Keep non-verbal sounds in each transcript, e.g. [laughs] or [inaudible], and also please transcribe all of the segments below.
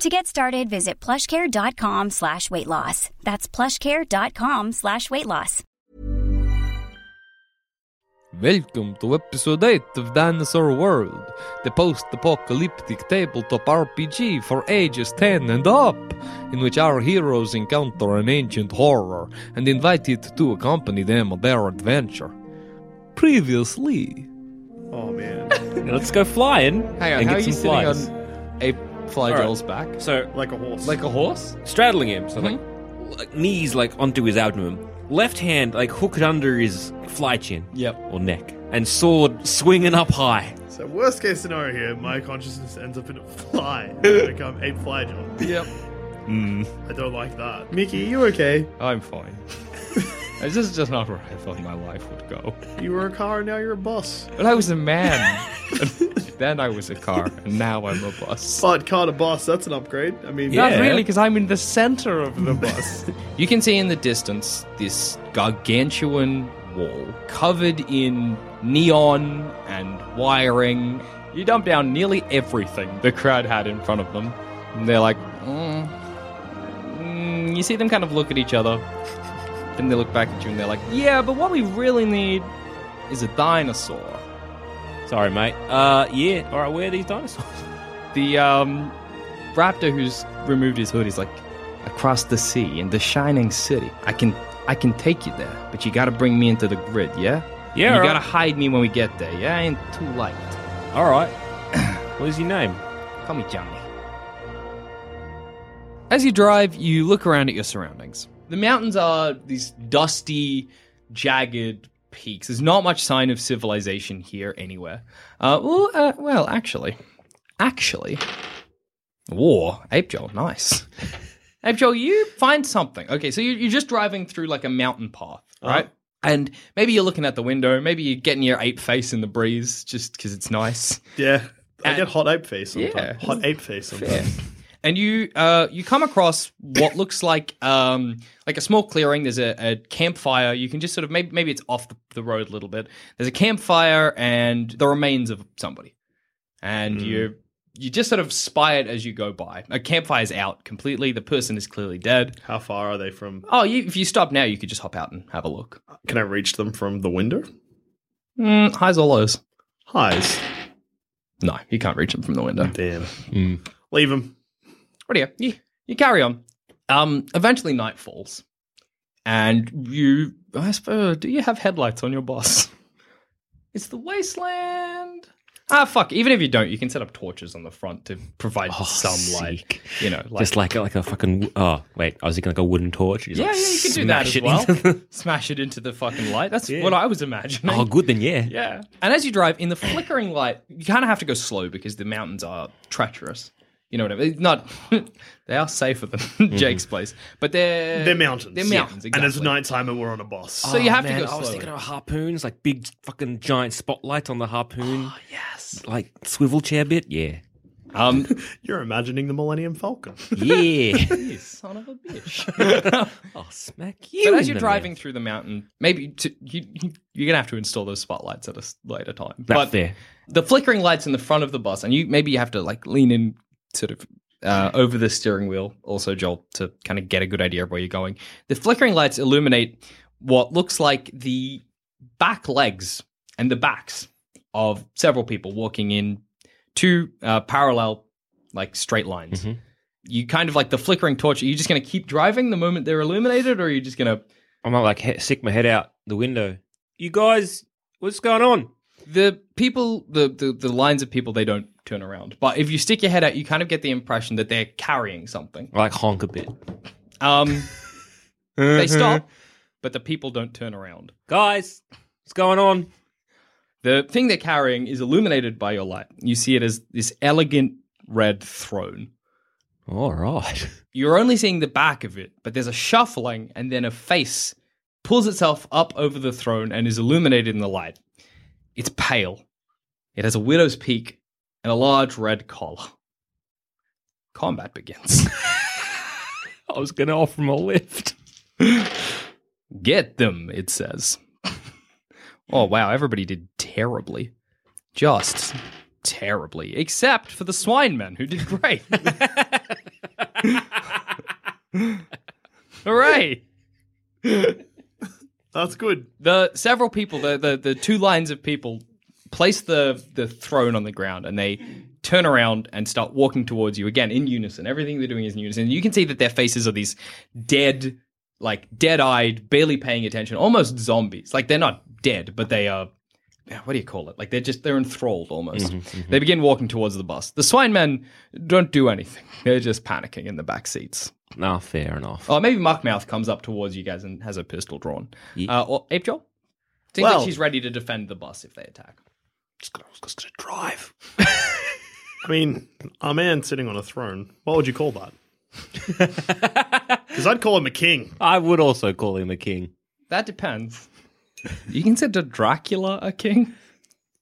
To get started, visit plushcare.com slash weight loss. That's plushcare.com slash weight loss. Welcome to episode 8 of Dinosaur World, the post apocalyptic tabletop RPG for ages 10 and up, in which our heroes encounter an ancient horror and invited to accompany them on their adventure. Previously. Oh man, [laughs] Let's go flying Hang on, and how get are you some sitting flies. on a flygel's back? So, like a horse. Like a horse? straddling him, so like, Mm-hmm. like knees like onto his abdomen, left hand like hooked under his fly chin, Yep. or neck, and sword swinging up high. so worst case scenario here, my consciousness ends up in a fly. [laughs] I become a fly John. Yep. I don't like that. Mickey, you okay? I'm fine. [laughs] this is just not where I thought my life would go. You were a car, now you're a bus. But I was a man. [laughs] then I was a car, and now I'm a bus. But car to bus, that's an upgrade. I mean, Not really, because I'm in the center of the bus. [laughs] you can see in the distance this gargantuan wall covered in neon and wiring. You dump down nearly everything the crowd had in front of them. And they're like, mm. Mm. you see them kind of look at each other. Then they look back at you and they're like, yeah, but what we really need is a dinosaur. Sorry, mate. Uh, yeah. All right, where are these dinosaurs? [laughs] The um, raptor who's removed his hood is like across the sea in the shining city. I can I can take you there, but you got to bring me into the grid, yeah? Yeah, You got to hide me when we get there. Yeah, I ain't too light. All right. [clears throat] what is your name? Call me Johnny. As you drive, you look around at your surroundings. The mountains are these dusty, jagged peaks. There's not much sign of civilization here anywhere. Uh, well, uh, well, actually, actually, war. Ape Joel, nice. [laughs] Ape Joel, you find something. Okay, so you're, you're just driving through like a mountain path, right? And maybe you're looking at the window. Maybe you're getting your ape face in the breeze just because it's nice. yeah. I And- get hot ape face sometimes. Yeah. Hot ape face sometimes. And you uh, you come across what looks like um, like a small clearing. There's a, a campfire. You can just sort of maybe maybe it's off the, the road a little bit. There's a campfire and the remains of somebody, and you you just sort of spy it as you go by. A campfire's out completely. The person is clearly dead. How far are they from? Oh, you, if you stop now, you could just hop out and have a look. Can I reach them from the window? Mm, highs or lows? Highs. No, you can't reach them from the window. Damn. Hmm. Leave them. What do you? You, carry on. Um, eventually night falls, and you. I suppose. Do you have headlights on your bus? [laughs] It's the wasteland. Ah, fuck. Even if you don't, you can set up torches on the front to provide some light. sick. You know, like Just like like a fucking. Oh wait, I was thinking like a wooden torch. Just, yeah, like, yeah, you can do that as well. the- [laughs] Smash it into the fucking light. That's Yeah. what I was imagining. oh, good then. Yeah. Yeah. And as you drive in the flickering light, you kind of have to go slow because the mountains are treacherous. You know what I mean? It's not. [laughs] they are safer than [laughs] Jake's place, but they're They're mountains. They're mountains. And it's nighttime and we're on a bus. So you have Oh, Man, to go I was slowly. thinking of harpoons, like big fucking giant spotlight on the harpoon. Oh, yes. Like swivel chair bit. Yeah. Um. [laughs] You're imagining the Millennium Falcon. Yeah. you son of a bitch. I'll smack you. so as in you're the driving mouth. through the mountain, maybe to, you, you, you're gonna have to install those spotlights at a s- later time. That's but fair. the flickering lights in the front of the bus, and you maybe you have to like lean in, sort of. Uh, over the steering wheel, also Joel, to kind of get a good idea of where you're going. The flickering lights illuminate what looks like the back legs and the backs of several people walking in two uh, parallel, like straight lines. Mhm. You kind of like the flickering torch. Are you just going to keep driving the moment they're illuminated, or are you just going to I might like he- stick my head out the window. You guys, what's going on? The people, the, the the lines of people, they don't turn around. But if you stick your head out, you kind of get the impression that they're carrying something. Like honk a bit. Um, [laughs] they stop, but the people don't turn around. Guys, what's going on? The thing they're carrying is illuminated by your light. You see it as this elegant red throne. All right. [laughs] You're only seeing the back of it, but there's a shuffling, and then a face pulls itself up over the throne and is illuminated in the light. It's pale. It has a widow's peak a large red collar. Combat begins. [laughs] [laughs] I was going to offer him a lift. Get them, it says. [laughs] oh, wow, everybody did terribly. Just terribly. Except for the swine men, who did great. Hooray! That's good. The several people, the, the, the two lines of people, place the, the throne on the ground and they turn around and start walking towards you again in unison. Everything they're doing is in unison. You can see that their faces are these dead, like dead eyed, barely paying attention, almost zombies. Like they're not dead, but they are. What do you call it? Like they're just they're enthralled almost. Mm-hmm, mm-hmm. They begin walking towards the bus. The swine men don't do anything. They're just panicking in the back seats. No, fair enough. Oh, maybe Muckmouth comes up towards you guys and has a pistol drawn. Uh, or Ape Joel? Seems Well- like she's ready to defend the bus if they attack. Just gonna, just gonna drive. [laughs] I mean, a man sitting on a throne. What would you call that? [laughs] Because I'd call him a king. I would also call him a king. That depends. You consider Dracula a king?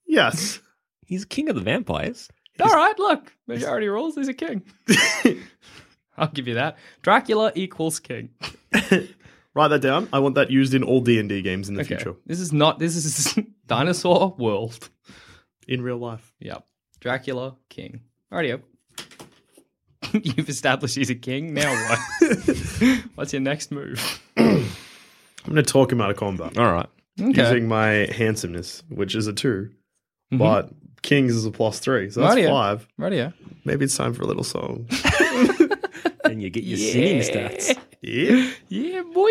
Yes. He's king of the vampires. All right, look, majority rules. He's a king. [laughs] I'll give you that. Dracula equals king. Write that down. I want that used in all D and D games in the Okay. future, This is not. This is dinosaur world. In real life. Yep. Dracula king. Alrighty. [laughs] You've established he's a king. Now what? [laughs] What's your next move? [clears throat] I'm going to talk him out of combat All right. Okay. using my handsomeness, which is a 2 mm-hmm. but kings is a plus three, so that's Rightio. five. Radio. Maybe it's time for a little song. [laughs] And you get your singing stats. yeah. Yeah, boy.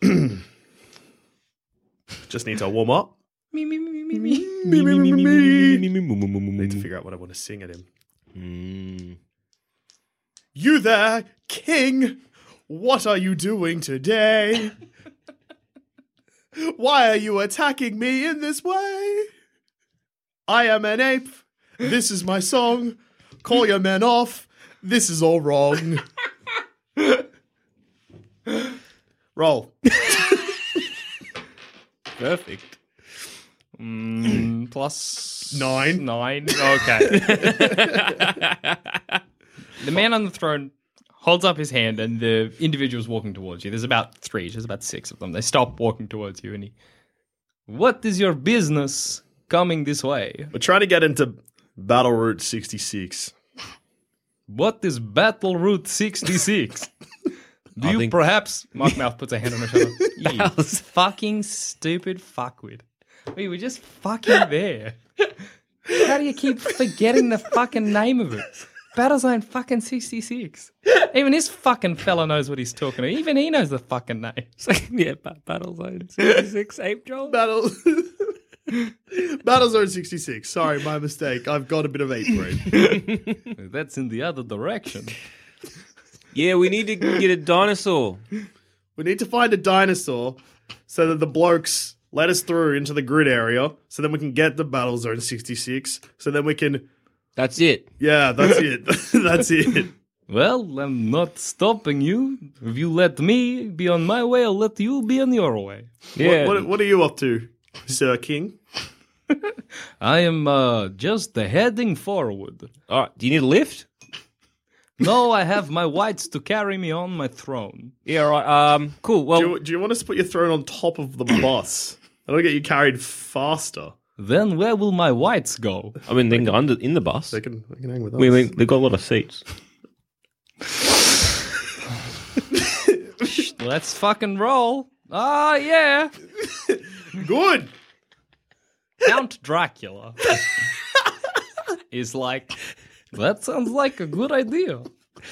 [clears throat] Just need to warm up. Me, me, me, me, me, me. Need to figure out what I want to sing at him. Mm. You there, king? What are you doing today? Why are you attacking me in this way? I am an ape. This is my song. Call your men off. This is all wrong. Roll. Perfect. Mm, plus Nine. Nine. Okay. the man on the throne holds up his hand, and the individual's walking towards you. There's about three. There's about six of them. They stop walking towards you, and he. What is your business coming this way? We're trying to get into Battle Route 66. What is Battle Route 66? [laughs] Do I you think- perhaps. Markmouth puts a hand on her shoulder. [laughs] You fucking stupid fuckwit. We were just fucking there. [laughs] How do you keep forgetting the fucking name of it? Battlezone fucking 66. Even this fucking fella knows what he's talking about. Even he knows the fucking name. It's [laughs] like, yeah, ba- Battlezone 66, Ape Joel. Battle. [laughs] Battle Zone 66. Sorry, my mistake. I've got a bit of ape brain. That's in the other direction. Yeah, we need to get a dinosaur. We need to find a dinosaur so that the blokes let us through into the grid area so then we can get the Battle Zone 66. So then we can. That's it. Yeah, that's it. [laughs] that's it. Well, I'm not stopping you. If you let me be on my way, I'll let you be on your way. Yeah. What, what, what are you up to, Sir King? [laughs] I am uh, just heading forward. All right. Do you need a lift? No, I have my whites to carry me on my throne. Yeah, all right. Um, cool. Well, Do you, do you want us to put your throne on top of the bus? [clears throat] That'll get you carried faster. Then where will my whites go? I mean, they can go under in the bus. They can, they can hang with us. We mean, they've got a lot of seats. [laughs] Let's fucking roll. Ah, yeah. Good. Count Dracula [laughs] is like, that sounds like a good idea.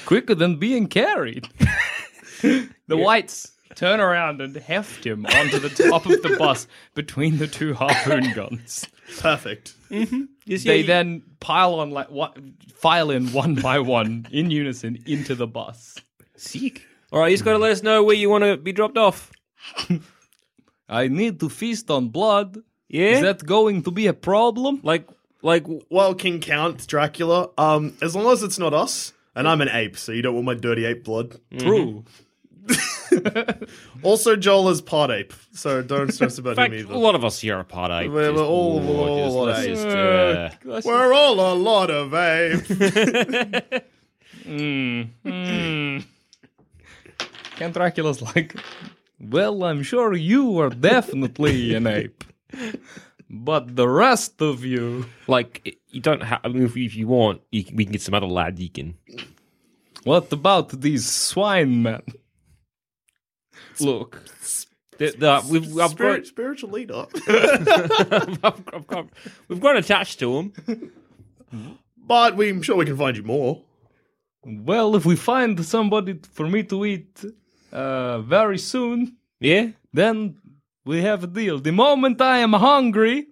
Quicker than being carried. [laughs] the whites turn around and heft him onto the top of the bus between the two harpoon guns. Perfect. Yes, They yeah, then pile on like what file in one by one in unison into the bus. sick. All right, you just got to let us know where you want to be dropped off. [laughs] I need to feast on blood. Yeah, Is that going to be a problem? like like Well, King Count Dracula, um, as long as it's not us, and I'm an ape, so you don't want my dirty ape blood. True. [laughs] Also, Joel is part ape, so don't stress about in fact, him either. a lot of us here are part ape. We're- we're all- ooh, we're all just- a lot of just, apes. uh, We're all a lot of ape. [laughs] Count Dracula's like, well, I'm sure you are definitely an ape. But the rest of you. [laughs] like you don't have. I mean, if, if you want, you, can- we can get some other lad. You can. What about these swine men? Look, the, the, we've I've Spirit, got, spiritual leader. [laughs] I've I've got- we've got attached to him. but we, I'm sure we can find you more. Well, if we find somebody for me to eat uh, very soon, Yeah, then we have a deal. The moment I am hungry,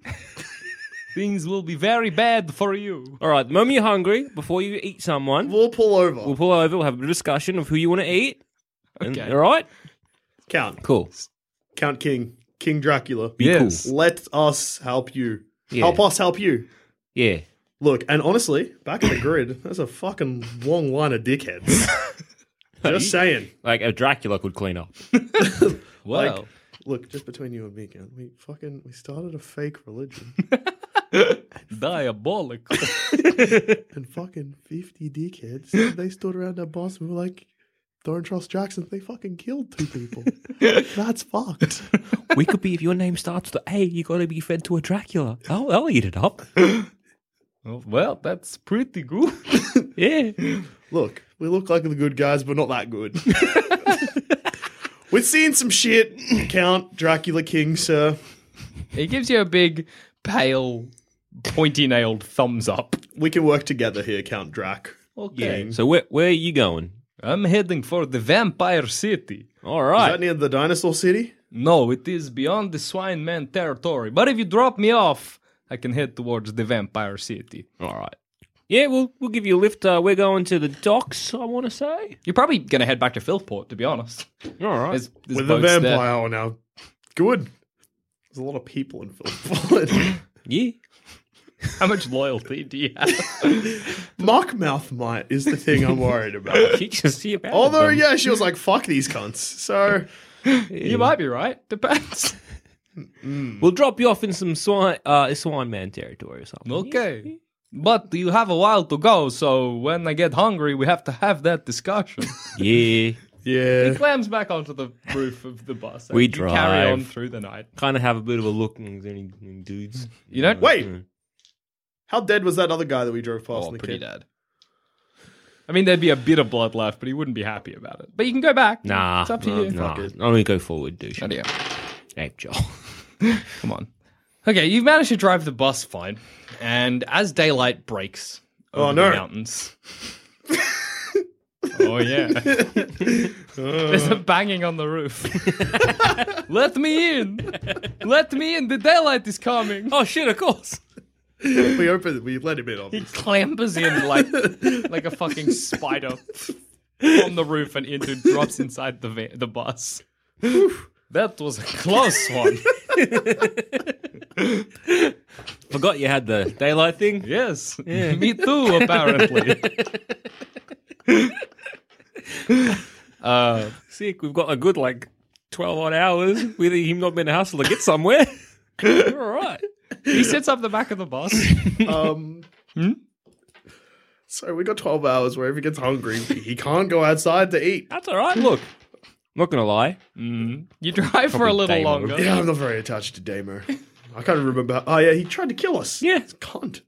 [laughs] things will be very bad for you. All right. The moment you're hungry, before you eat someone, We'll pull over. we'll pull over. We'll have a discussion of who you want to eat. And- Okay. all right. Count. Cool. Count King. King Dracula. Yes. Let us help you. Yeah. Help us help you. Yeah. Look, and honestly, back in the grid, [coughs] there's a fucking long line of dickheads. [laughs] Just saying. Like a Dracula could clean up. [laughs] Well, Like, look, just between you and me, Count, we fucking we started a fake religion, [laughs] diabolical. and fucking fifty dickheads. They stood around our boss. and We were like, "Don't trust Jackson." They fucking killed two people. [laughs] That's fucked. [laughs] we could be if your name starts with A. You got to be fed to a Dracula. I'll, I'll eat it up. [laughs] well, that's pretty good. Yeah. Look, we look like the good guys, but not that good. We've seen some shit, [clears throat] Count Dracula King, sir. He gives you a big, pale, pointy nailed thumbs up. We can work together here, Count Drac. Okay. So where where are you going? I'm heading for the Vampire City. All right. Is that near the dinosaur city? No, it is beyond the Swine Man territory. But if you drop me off, I can head towards the Vampire City. All right. Yeah, we'll we'll give you a lift. Uh, we're going to the docks. I want to say. You're probably going to head back to Philport, to be honest. All right. There's, there's With the boats there. vampire oh, now. Good. There's a lot of people in Philport. yeah. How much loyalty do you have? [laughs] Mockmouth might is the thing I'm worried about. [laughs] She just see about Although, them. yeah, she was like, fuck these cunts. So, you might be right. Depends. we'll drop you off in some swine uh swine man territory or something. Okay. But you have a while to go, so when I get hungry, we have to have that discussion. [laughs] Yeah. yeah. He clams back onto the roof of the bus. We you carry drive. on through the night. Kind of have a bit of a look. Is there any, any dudes? You know, Wait. How dead was that other guy that we drove past oh, in the pretty kid? dead. I mean, there'd be a bit of blood left, but he wouldn't be happy about it. But you can go back. Nah. it's up to nah, you. Nah. Only go forward, douche. Idea. Ape Joel. Come on. Okay, you've managed to drive the bus fine, and as daylight breaks oh, over Oh, no. the mountains. [laughs] oh yeah. [laughs] There's a banging on the roof. [laughs] Let me in. Let me in. The daylight is coming. Oh shit! Of course. [laughs] We opened, we let him in on He this. clambers in like [laughs] like a fucking spider on the roof and into drops inside the va- the bus. That was a close one. [laughs] Forgot you had the daylight thing. Yes, me too. Apparently. uh, Sick. We've got a good like twelve odd hours with him not being a hustle to get somewhere. All right. He sits up the back of the bus. [laughs] Um, So we got 12 hours where if he gets hungry, he can't go outside to eat. That's all right. Look, I'm not gonna lie. You drive for a little Damo. longer. Yeah, I'm not very attached to Damo. I can't remember. Oh, yeah, he tried to kill us. Yeah. it's Cunt.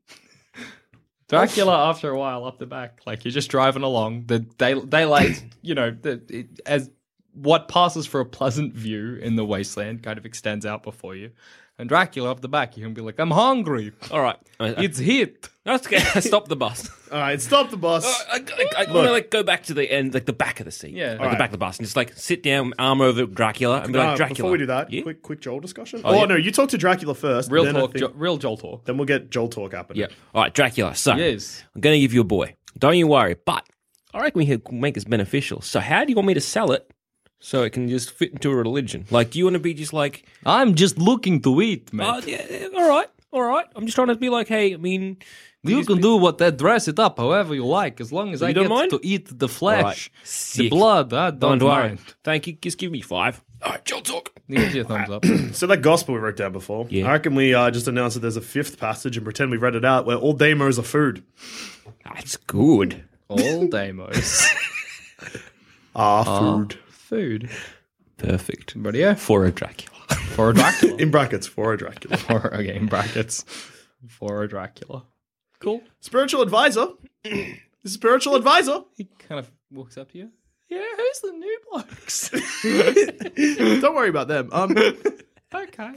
Dracula, after a while, up the back, like you're just driving along. The day, daylight, [coughs] you know, the, it, as what passes for a pleasant view in the wasteland kind of extends out before you. And Dracula up the back, you can be like, I'm hungry. All right. I, I, It's hit. let's get, [laughs] stop the bus. All right, stop the bus. I, I, I want to like go back to the end, like the back of the seat, Yeah. like Alright. the back of the bus, and just like sit down, arm over Dracula, and be like, Uh, Dracula. Before we do that, Yeah? quick, quick Joel discussion. Oh, Oh, yeah. no, you talk to Dracula first. Real then I talk, think- jo- real Joel talk. Then we'll get Joel talk happening. Yeah. All right, Dracula. So Yes. I'm going to give you a boy. Don't you worry. But I reckon we can make this beneficial. So how do you want me to sell it so it can just fit into a religion? Like, do you want to be just like, I'm just looking to eat, man. oh, yeah, yeah, all right, all right. I'm just trying to be like, hey, I mean, you can do what that dress it up however you like, as long as I don't get mind? to eat the flesh, right, the sick. blood. I don't, Don't worry. mind. Thank you. Just give me five. All right, Joel talk. Give you a thumbs up. [clears throat] So that gospel we wrote down before, Yeah. I reckon we uh, just announced that there's a fifth passage and pretend we read it out where all demos are food. That's good. All demos. [laughs] Ah, food. Food. Perfect. But yeah, For a Dracula. for a Dracula. [laughs] In brackets, for a Dracula. for okay, in brackets. For a Dracula. Cool. Spiritual advisor. The spiritual advisor. He kind of walks up to you. Yeah, who's the new blokes? [laughs] Don't worry about them. Um, [laughs] okay.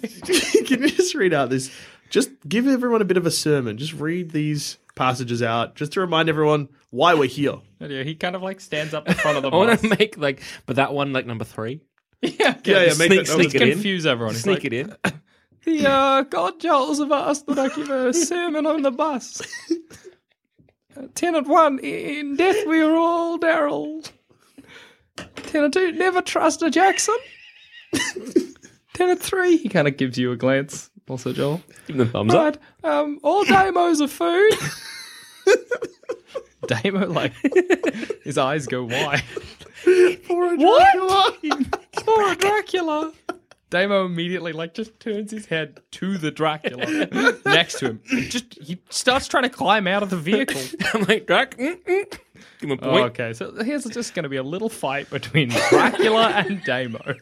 can you just read out this? Just give everyone a bit of a sermon. Just read these passages out, just to remind everyone why we're here. [laughs] Yeah, he kind of like stands up in front of the [laughs] I want to make like, but that one like number three. [laughs] yeah, Yeah, yeah, make sneak- that- sneak just it in. confuse everyone. He's Sneak like, it in. The uh, God Joels have asked that I give a sermon on the bus. Uh, Tenant one, in death we are all Daryl. Tenant two, never trust a Jackson. Tenant three, he kind of gives you a glance. Also, Joel. Give them a thumbs up. Right, um, all demos are food. [laughs] Damo, like, his eyes go wide. For a What? For a Dracula. Damo immediately like just turns his head to the Dracula next to him. Just he starts trying to climb out of the vehicle. [laughs] I'm like, Drac, mm, mm. give him a Oh, point. okay, so here's just going to be a little fight between Dracula and Damo. [laughs]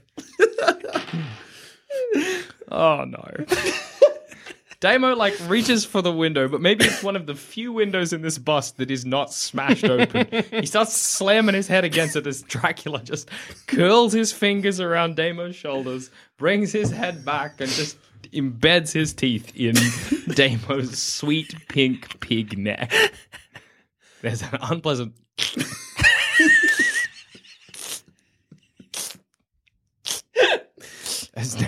oh no. Damo like reaches for the window, but maybe it's one of the few windows in this bus that is not smashed open. he starts slamming his head against it as Dracula just curls his fingers around Damo's shoulders, brings his head back, and just embeds his teeth in Damo's sweet pink pig neck. There's an unpleasant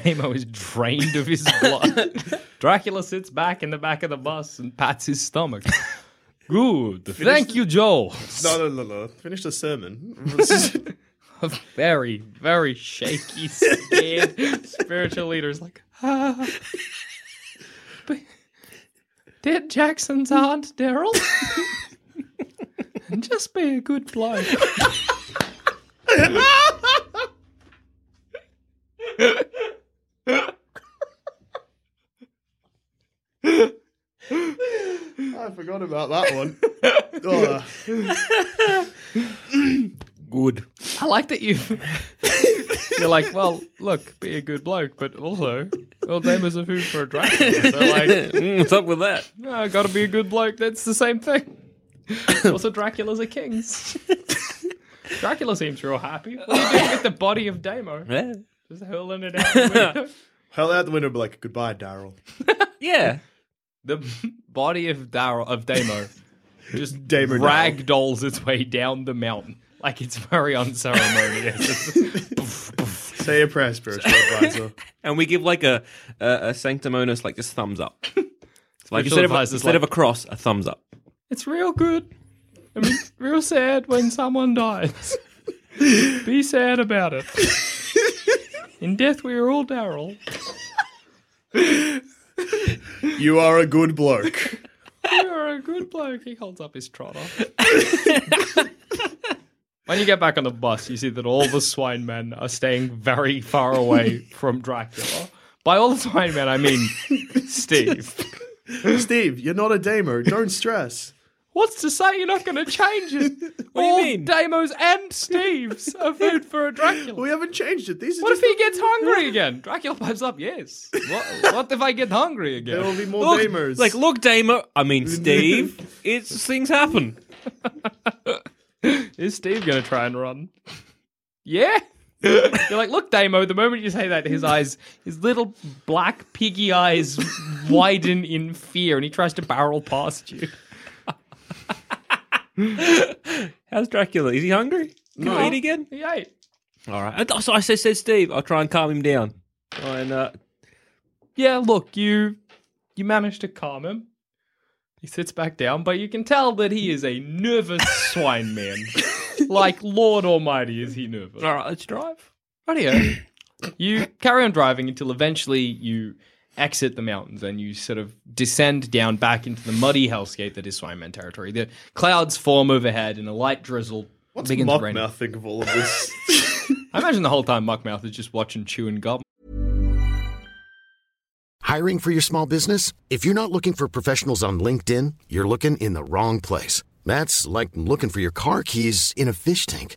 Nemo is drained of his blood. [laughs] Dracula sits back in the back of the bus and pats his stomach. [laughs] Good. Thank you, Joel. No, no, no, no. Finish the sermon. [laughs] A very, very shaky, scared spiritual leader's like, ah. But dead Jackson's aunt, Daryl. and just be a good bloke. I forgot about that one. [laughs] Oh, [laughs] Good. I like that you. [laughs] You're like, well, look, be a good bloke, but also, well, Damon's a food for a dragon. So, like, Mm, what's up with that? I gotta be a good bloke. That's the same thing. also, Dracula's a king. Dracula seems real happy. What are you doing with the body of Damo? Yeah. Just hurling it out the window. held out the window and be like, goodbye, Daryl. Yeah. The [laughs] body of Daryl of Damo [laughs] just Damo ragdolls its way down the mountain. Like it's very unceremonious. [laughs] Say a prayer, spiritual advisor. And we give like a a, a sanctimonious like just thumbs up. So like Spiritual instead of a, advice instead like- of a cross, a thumbs up. it's real good. I mean, real sad when someone dies. Be sad about it. In death, we are all Daryl. You are a good bloke. You're a good bloke. He holds up his trotter. when you get back on the bus, you see that all the swine men are staying very far away from Dracula. By all the swine men, I mean [laughs] Steve. Steve, you're not a Damo. Don't stress. What's to say you're not going to change it? [laughs] What do you all mean? Damos and Steve's are food for a Dracula. We haven't changed it. These are What if just he gets hungry again? Dracula pipes up, yes. [laughs] What, what if I get hungry again? There will be more Look, Damos. like look, Damo. I mean, [laughs] Steve. it's things happen. Is Steve going to try and run? Yeah? You're like, look, Damo. The moment you say that, his eyes, his little black piggy eyes, widen in fear, and he tries to barrel past you. [laughs] How's Dracula? Is he hungry? Can No. he eat again? He ate. All right. So I said, said Steve, I'll try and calm him down. And uh, Yeah, look, you you managed to calm him. He sits back down, but you can tell that he is a nervous [laughs] swine man. like Lord Almighty, is he nervous? all right, let's drive. Radio. you carry on driving until eventually you exit the mountains and you sort of descend down back into the muddy hellscape that is Swineman territory. The clouds form overhead and a light drizzle What's begins to rain. Muckmouth think of all of this? [laughs] I imagine the whole time Muckmouth is just watching Chew and Gob. Hiring for your small business? If you're not looking for professionals on LinkedIn, you're looking in the wrong place. That's like looking for your car keys in a fish tank.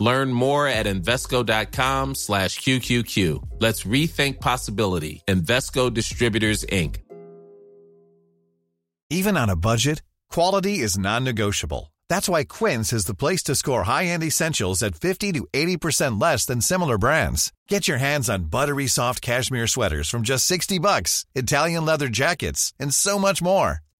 Learn more at Invesco.com slash QQQ. Let's rethink possibility. Invesco Distributors, Inc. Even on a budget, quality is non-negotiable. That's why Quince is the place to score high-end essentials at 50 to 80% less than similar brands. Get your hands on buttery soft cashmere sweaters from just 60 bucks, Italian leather jackets, and so much more.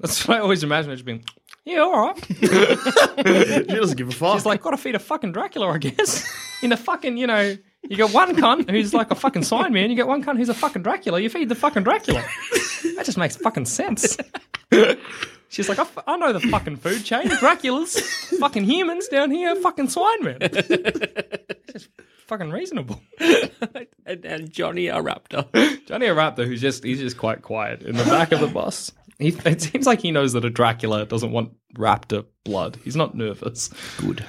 That's what I always imagine it just being, yeah, all right. [laughs] she doesn't give a fuck. She's like, gotta feed a fucking Dracula, I guess. [laughs] In a fucking, you know, you got one cunt who's like a fucking swine man, you get one cunt who's a fucking Dracula, you feed the fucking Dracula. That just makes fucking sense. [laughs] She's like, I, f- I know the fucking food chain. Dracula's fucking humans down here, fucking swine man. It's just fucking reasonable. and, and Johnny a raptor. Johnny a raptor, who's just he's just quite quiet in the back of the bus. [laughs] He, it seems like he knows that a Dracula doesn't want raptor blood. He's not nervous. Good.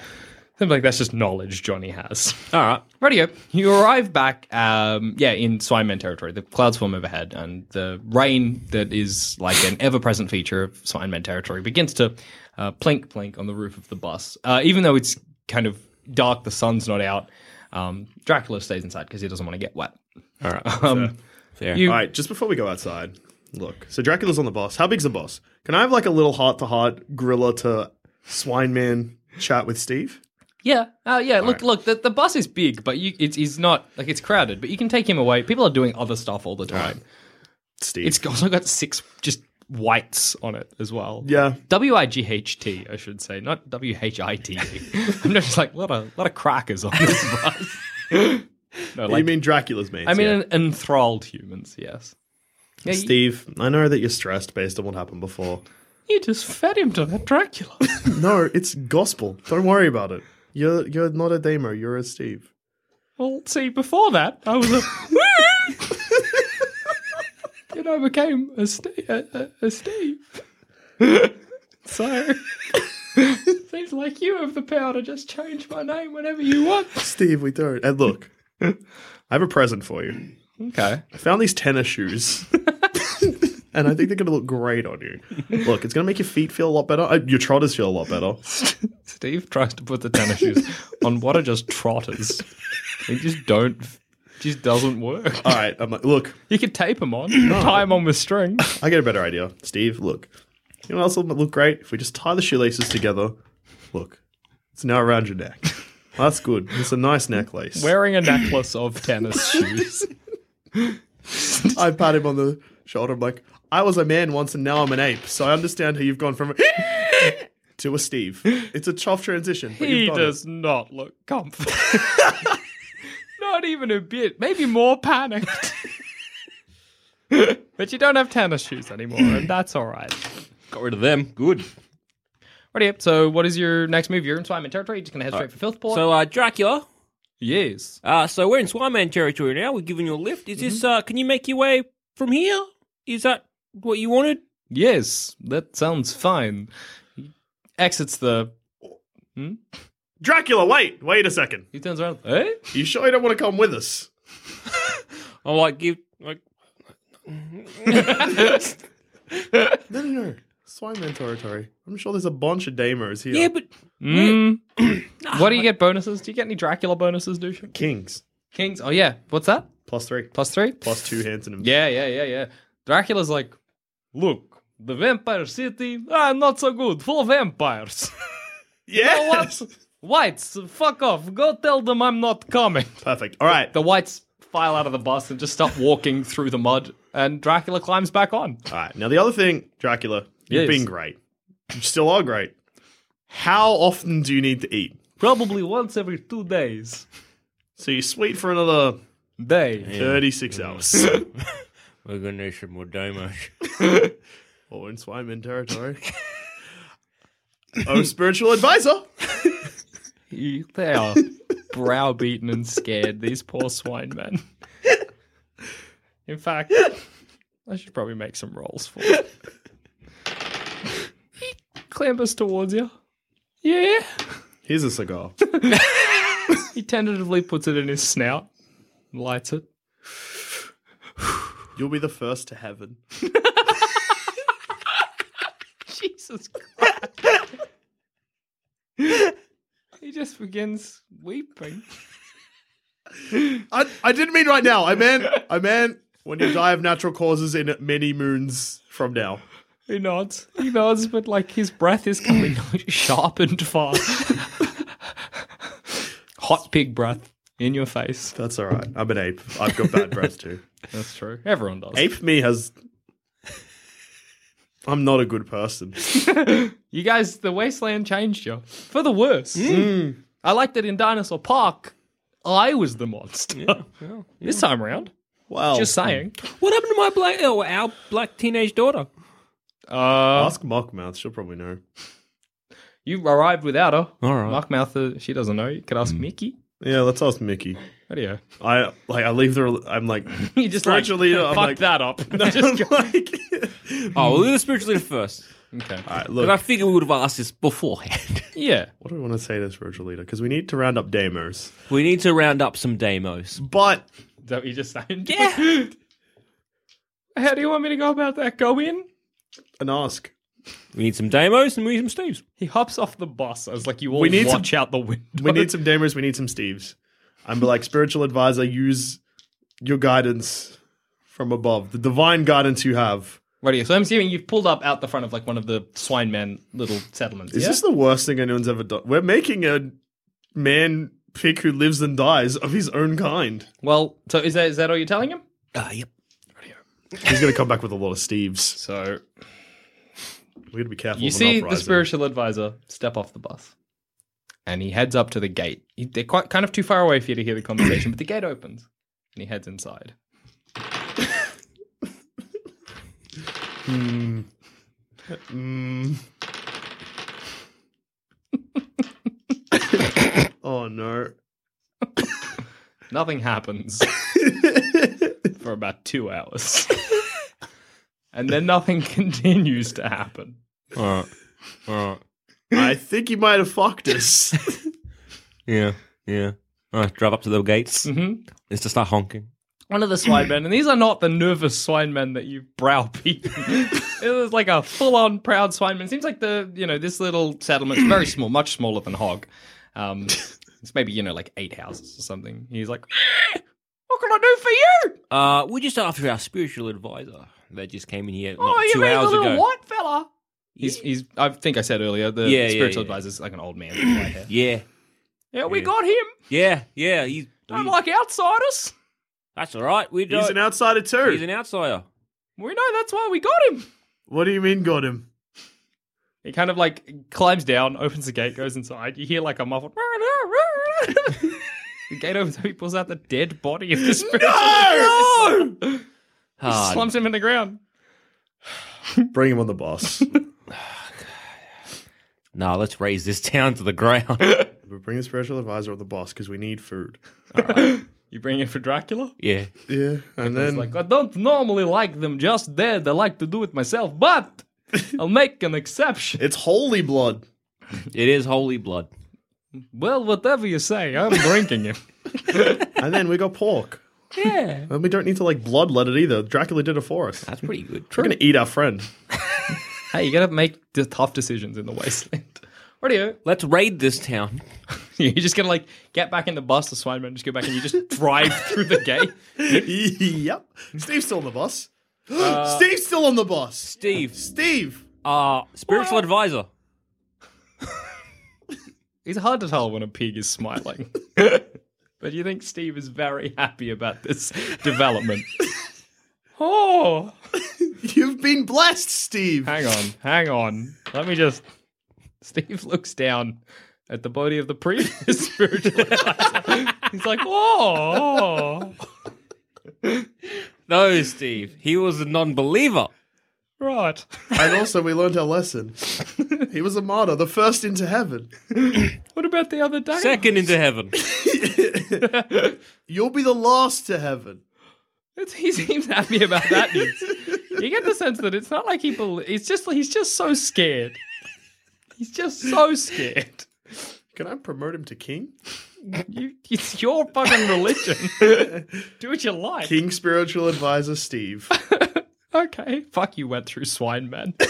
Seems like that's just knowledge Johnny has. All right. Radio, you arrive back, um, yeah, in Swineman territory. The clouds form overhead, and the rain that is like an ever-present feature of Swineman territory begins to uh, plink plink on the roof of the bus. Uh, even though it's kind of dark, the sun's not out. Um, Dracula stays inside because he doesn't want to get wet. All right. Um, Fair. you- All right, just before we go outside, look. So Dracula's on the boss. How big's the boss? Can I have like a little heart to heart gorilla to swine man chat with Steve? Yeah, uh, yeah. Look, look. The, the bus is big, but you, it's, it's not like it's crowded. But you can take him away. People are doing other stuff all the time. Steve. It's also got six just whites on it as well. Yeah. W I G H T, I should say, not W H I T. [laughs] I'm just like a lot of lot of crackers on this [laughs] bus. [laughs] no, you mean Dracula's mates? I mean yeah. enthralled humans. Yes. Yeah, you- Steve, I know that you're stressed based on what happened before. You just fed him to that Dracula. [laughs] no, it's gospel. Don't worry about it. You're you're not a Damo. You're a Steve. Well, see, before that, I was a. [laughs] and I became a, Steve, a, a, a Steve. [laughs] so, seems like you have the power to just change my name whenever you want. Steve, we don't. And look, I have a present for you. Okay. I found these tennis shoes. [laughs] and I think they're going to look great on you. Look, it's going to make your feet feel a lot better. Uh, your trotters feel a lot better. [laughs] Steve tries to put the tennis shoes on what are just trotters. They just don't, just doesn't work. All right, I'm like, look, You could tape them on, tie them on with string. I get a better idea. Steve, look. You know what else will look great? If we just tie the shoelaces together. Look, it's now around your neck. That's good. It's a nice necklace. Wearing a necklace of tennis [laughs] shoes. [laughs] I pat him on the shoulder. I'm like, I was a man once and now I'm an ape. So I understand how you've gone from [laughs] to a Steve. It's a tough transition. But He you've done it. does not look comfortable. [laughs] not even a bit. Maybe more panicked. but you don't have tennis shoes anymore, and [clears throat] that's all right. Got rid of them. Good. Righty up. So, what is your next move? You're in Swineman territory. You're just going to head straight for Filthport. So, uh, Dracula. Yes. Uh, so we're in Swineman territory now. We're giving you a lift. Is this? Uh, can you make your way from here? Is that what you wanted? Yes, that sounds fine. He exits the. Dracula, wait, wait a second. He turns around. Hey, You sure you don't want to come with us? [laughs] I'm like, give like. [laughs] No, no, no. Swineman territory. I'm sure there's a bunch of Damos here. Yeah, but Mm. [clears throat] what do you get bonuses? Do you get any Dracula bonuses, Dusha? Kings. Kings. Oh, yeah. What's that? Plus three. Plus three? Plus two hands in him. Yeah, yeah, yeah, yeah. Dracula's like, look, the vampire city, ah, not so good, full of vampires. [laughs] You know what? Whites, fuck off. Go tell them I'm not coming. Perfect. All right. The whites file out of the bus and just start walking through the mud, and Dracula climbs back on. All right. Now, the other thing, Dracula, you've Yes. been great. You still are great. How often do you need to eat? Probably once every two days. So you're sweet for another Day. 36 hours. [laughs] We're gonna need some more demos. [laughs] or in Swineman territory. oh, spiritual advisor. [laughs] You- They are browbeaten and scared, these poor swine men. In fact, I should probably make some rolls for it. Clambers towards you. Yeah. Here's a cigar. [laughs] He tentatively puts it in his snout, lights it. You'll be the first to heaven. [laughs] Jesus Christ. he just begins weeping. I, I didn't mean right now. I meant I meant when you die of natural causes in many moons from now. He nods. He nods, but like his breath is coming sharp and fast. Hot pig breath in your face. That's all right. I'm an ape. I've got bad breath too. [laughs] That's true. Everyone does. Ape me has. I'm not a good person. [laughs] You guys, the wasteland changed you for the worse. Mm. Mm. I liked it in Dinosaur Park. I was the monster. [laughs] This time around, Well, just saying. What happened to my black? Oh, our black teenage daughter. Uh, Ask Mockmouth. She'll probably know. you arrived without her. All right. Mockmouth, uh, she doesn't know. You could ask Mickey. Yeah, let's ask Mickey. What do you? I like. I leave the. I'm like. [laughs] You just like, spiritual leader. I'm fuck like, that up. [laughs] No, Just I'm go- like. Oh, we'll do the spiritual leader first. okay. All right, But look. I figured we would have asked this beforehand. [laughs] Yeah. What do we want to say to the spiritual leader? Because we need to round up Damos. We need to round up some demos. But Is that what you just saying? Yeah. How do you want me to go about that? Go in? And ask. We need some demos and we need some Steves. He hops off the bus. I was like, you all We need some- watch out the window. We need some demos. we need some Steves. I'm like, spiritual advisor, use your guidance from above, the divine guidance you have. Radio. So I'm assuming you've pulled up out the front of like one of the swine men little settlements. Is yeah? this the worst thing anyone's ever done? We're making a man pick who lives and dies of his own kind. well, so is that is that all you're telling him? Ah, yep. He's going to come back with a lot of Steves. So We got to be careful. you see the spiritual advisor step off the bus, and he heads up to the gate. He- They're quite kind of too far away for you to hear the conversation, but the gate opens, and he heads inside. Hmm. Mm. [laughs] oh no. Nothing happens [laughs] for about two hours, [laughs] and then nothing [laughs] continues to happen. All right. All right. I think he might have fucked us. Yeah. Yeah. All right. Drive up to the gates. Mhm. Let's just start honking. One of the swine men, and these are not the nervous swine men that you browbeat. it was like a full-on proud swine man. Seems like the you know this little settlement's very small, much smaller than Hog. Um, it's maybe you know like eight houses or something. He's like, "What can I do for you?" Uh, we're just after our spiritual advisor that just came in here oh, not you two mean the hours little ago. white fella? He's he's. I think I said earlier the Yeah, yeah, spiritual yeah. advisor's like an old man with white hair. Yeah. Yeah, we Yeah. got him. Yeah. Yeah. He's. Don't we- like outsiders. that's all right. We don't. He's an outsider too. He's an outsider. We know that's why we got him. what do you mean got him? He kind of like climbs down, opens the gate, goes inside. You hear like a muffled. [laughs] [laughs] the [laughs] gate opens up. He pulls out the dead body of the spiritual. No! [laughs] He Hard. slumps him in the ground. [sighs] Bring him on the boss. [laughs] Oh, no, let's raze this town to the ground. we bring the spiritual advisor on the boss because we need food. You bring it for Dracula. yeah. Yeah, and then like I don't normally like them just dead. I like to do it myself, but I'll make an exception. it's holy blood. It is holy blood. Well, whatever you say, I'm drinking it. [laughs] And then we got pork. Yeah. And we don't need to like bloodlet it either. Dracula did it for us. That's pretty good. We're gonna eat our friend. [laughs] Hey, you gotta make the tough decisions in the wasteland. [laughs] Radio. Let's raid this town. You're just gonna like get back in the bus, the swine man, just go back and you just drive through the gate. yep. Steve's still on the bus. [gasps] Steve's still on the bus. Steve, Steve. uh, spiritual advisor. It's hard to tell when a pig is smiling. [laughs] but you think Steve is very happy about this development. [laughs] oh, [laughs] You've been blessed, Steve. hang on, hang on. Let me just. Steve looks down at the body of the previous spiritual advisor. He's like, oh, No, Steve. He was a non-believer. Right. And also, we learned our lesson. [laughs] He was a martyr, the first into heaven. [clears throat] What about the other day? Second into heaven. [laughs] You'll be the last to heaven. It's, he seems happy about that news. You get the sense that it's not like he bel It's just he's just so scared. He's just so scared. Can I promote him to king? You, it's your fucking religion. [laughs] Do what you like. King spiritual advisor Steve. Okay. Fuck you. Went through swine man. [laughs]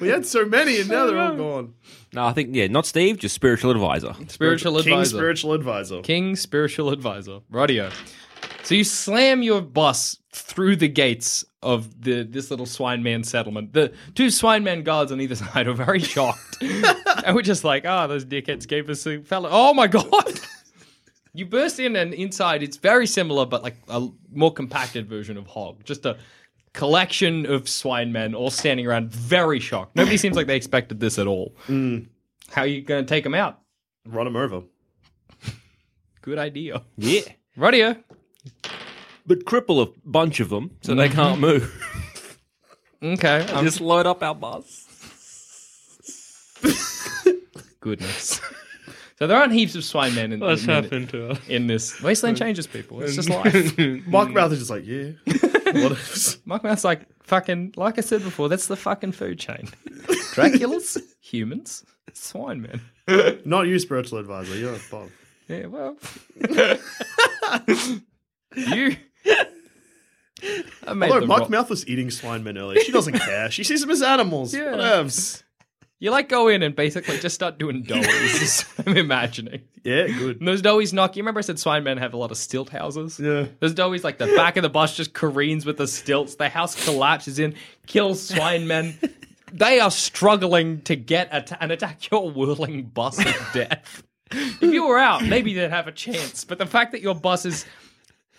We had so many, and now they're all [laughs] gone. No, I think yeah, not Steve, just spiritual advisor. Spiritual King advisor. spiritual advisor. King spiritual advisor. Radio. So you slam your bus through the gates of the this little swine man settlement. The two swine man guards on either [laughs] side are very shocked. and we're just like, oh, those dickheads gave us a fella. Oh my god. You burst in and inside it's very similar, but like a more compacted version of Hog. Just a collection of swine men all standing around, very shocked. Nobody seems like they expected this at all. [laughs] Mm. How are you going to take them out? Run them over. Good idea. Yeah. Radio. But cripple a bunch of them so they can't mm-hmm. move. Okay. um, Just load up our bus. [laughs] goodness. so there aren't heaps of swine men in, What's in, happened to us? in this. Wasteland changes people. It's just [laughs] life. Mm. Mark Mouth is just like, yeah. What [laughs] if- Mark Mouth's like fucking. Like I said before, that's the fucking food chain. [laughs] Dracula's humans. Swine man. Not you, spiritual advisor. You're a Bob. Yeah, well. [laughs] you. I made Although Mike wrong- Mouth was eating swine men earlier. She doesn't care. She sees them as animals. Yeah. Whatevs. You like go in and basically just start doing doughies. is what I'm imagining. Yeah, good. And those doughies knock. You remember I said swine men have a lot of stilt houses? Yeah. Those doughies, like the back of the bus just careens with the stilts. The house collapses in, kills swine men. They are struggling to get at- and attack your whirling bus of [laughs] death. if you were out, maybe they'd have a chance. But the fact that your bus is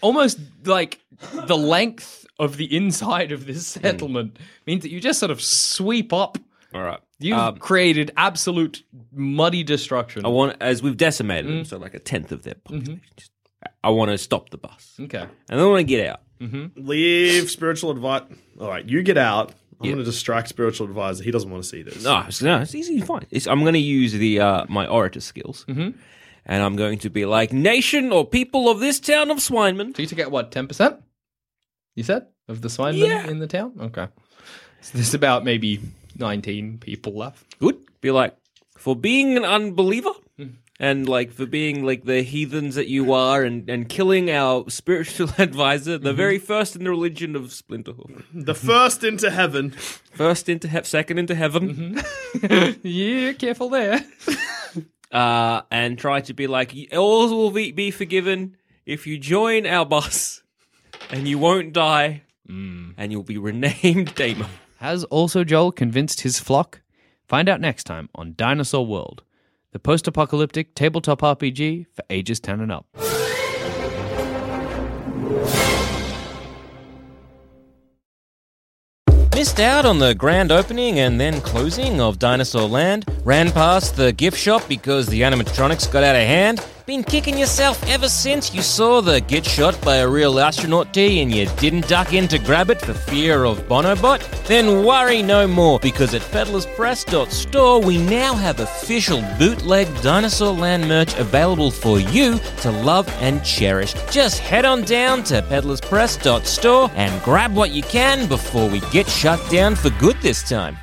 almost like the length of the inside of this hmm. settlement means that you just sort of sweep up. All right. You've Um, created absolute muddy destruction. I want as we've decimated Mm. them, so like a tenth of their Mm-hmm. population. Just, I want to stop the bus, Okay. and then I want to get out. Leave spiritual advice. All right, you get out. I'm Yeah. going to distract spiritual advisor. He doesn't want to see this. No, it's, no, it's easy, fine. It's, I'm going to use the uh, my orator skills, Mhm. and I'm going to be like, "Nation or people of this town of Swineman." So you to get what, 10%? You said? Of the swine Yeah. in the town? Okay. So there's about maybe 19 people left. Good. Be like, for being an unbeliever, Hmm. and like for being like the heathens that you are, and and killing our spiritual [laughs] advisor, Mm-hmm. the very first in the religion of Splinterhoof, The first into heaven. [laughs] first into he- second into heaven. Mm-hmm. [laughs] yeah, careful there. uh, and try to be like, all will be, be forgiven if you join our bus, and you won't die, Mm. and you'll be renamed Daemon. Has also Joel convinced his flock? Find out next time on Dinosaur World, the post apocalyptic tabletop RPG for ages 10 and up. Missed out on the grand opening and then closing of Dinosaur Land? Ran past the gift shop because the animatronics got out of hand? Been kicking yourself ever since you saw the get shot by a real astronaut T and you didn't duck in to grab it for fear of Bonobot? Then worry no more because at peddlerspress.store we now have official bootleg Dinosaur Land merch available for you to love and cherish. Just head on down to peddlerspress.store and grab what you can before we get shut down for good this time.